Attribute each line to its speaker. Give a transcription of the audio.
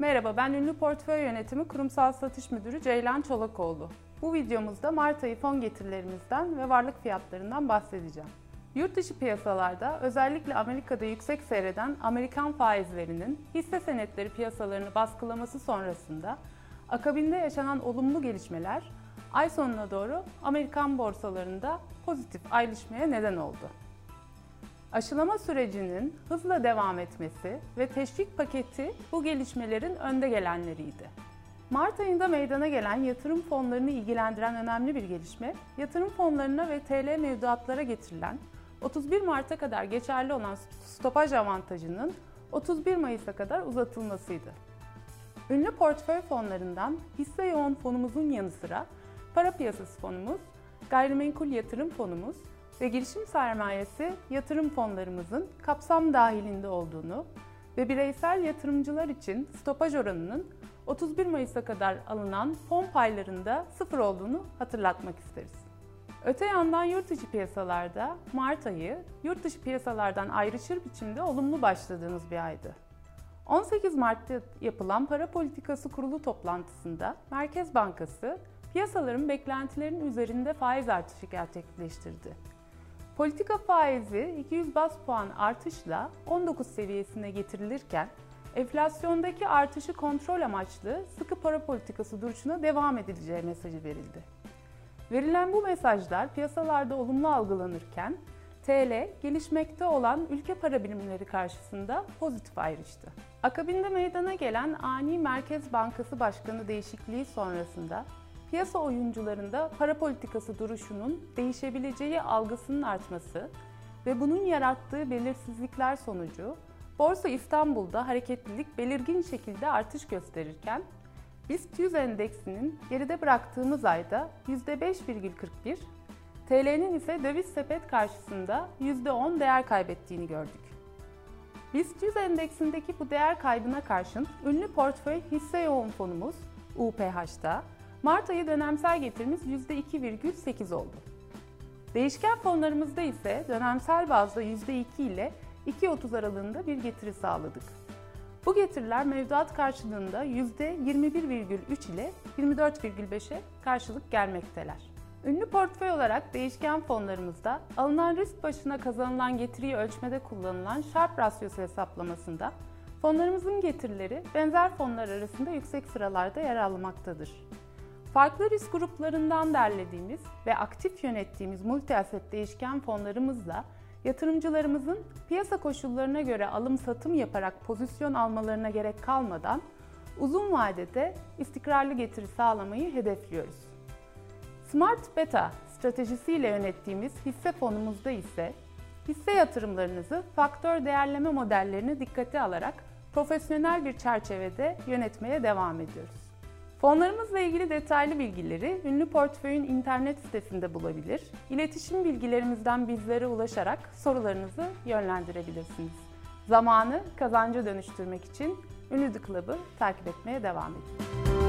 Speaker 1: Merhaba, ben Ünlü Portföy Yönetimi Kurumsal Satış Müdürü Ceylan Çolakoğlu. Bu videomuzda Mart ayı fon getirilerimizden ve varlık fiyatlarından bahsedeceğim. Yurt dışı piyasalarda özellikle Amerika'da yüksek seyreden Amerikan faizlerinin hisse senetleri piyasalarını baskılaması sonrasında akabinde yaşanan olumlu gelişmeler ay sonuna doğru Amerikan borsalarında pozitif ayrışmaya neden oldu. Aşılama sürecinin hızla devam etmesi ve teşvik paketi bu gelişmelerin önde gelenleriydi. Mart ayında meydana gelen yatırım fonlarını ilgilendiren önemli bir gelişme, yatırım fonlarına ve TL mevduatlara getirilen 31 Mart'a kadar geçerli olan stopaj avantajının 31 Mayıs'a kadar uzatılmasıydı. Ünlü portföy fonlarından hisse yoğun fonumuzun yanı sıra para piyasası fonumuz, gayrimenkul yatırım fonumuz ve girişim sermayesi yatırım fonlarımızın kapsam dahilinde olduğunu ve bireysel yatırımcılar için stopaj oranının 31 Mayıs'a kadar alınan fon paylarında sıfır olduğunu hatırlatmak isteriz. Öte yandan yurt dışı piyasalarda Mart ayı yurt dışı piyasalardan ayrışır biçimde olumlu başladığımız bir aydı. 18 Mart'ta yapılan para politikası kurulu toplantısında Merkez Bankası piyasaların beklentilerinin üzerinde faiz artışı gerçekleştirdi. Politika faizi 200 bas puan artışla 19 seviyesine getirilirken enflasyondaki artışı kontrol amaçlı sıkı para politikası duruşuna devam edileceği mesajı verildi. Verilen bu mesajlar piyasalarda olumlu algılanırken TL gelişmekte olan ülke para birimleri karşısında pozitif ayrıştı. Akabinde meydana gelen ani Merkez Bankası Başkanı değişikliği sonrasında piyasa oyuncularında para politikası duruşunun değişebileceği algısının artması ve bunun yarattığı belirsizlikler sonucu Borsa İstanbul'da hareketlilik belirgin şekilde artış gösterirken BIST 100 endeksinin geride bıraktığımız ayda %5,41, TL'nin ise döviz sepet karşısında %10 değer kaybettiğini gördük. BIST 100 endeksindeki bu değer kaybına karşın ünlü portföy hisse yoğun fonumuz UPH'da Mart ayı dönemsel getirimiz %2,8 oldu. Değişken fonlarımızda ise dönemsel bazda %2 ile 2.30 aralığında bir getiri sağladık. Bu getiriler mevduat karşılığında %21,3 ile 24,5'e karşılık gelmekteler. Ünlü portföy olarak değişken fonlarımızda alınan risk başına kazanılan getiriyi ölçmede kullanılan Sharpe rasyosu hesaplamasında fonlarımızın getirileri benzer fonlar arasında yüksek sıralarda yer almaktadır. Farklı risk gruplarından derlediğimiz ve aktif yönettiğimiz multi asset değişken fonlarımızla yatırımcılarımızın piyasa koşullarına göre alım-satım yaparak pozisyon almalarına gerek kalmadan uzun vadede istikrarlı getiri sağlamayı hedefliyoruz. Smart Beta stratejisiyle yönettiğimiz hisse fonumuzda ise hisse yatırımlarınızı faktör değerleme modellerini dikkate alarak profesyonel bir çerçevede yönetmeye devam ediyoruz. Fonlarımızla ilgili detaylı bilgileri ünlü portföyün internet sitesinde bulabilir. İletişim bilgilerimizden bizlere ulaşarak sorularınızı yönlendirebilirsiniz. Zamanı kazanca dönüştürmek için Ünlü The Club'ı takip etmeye devam edin.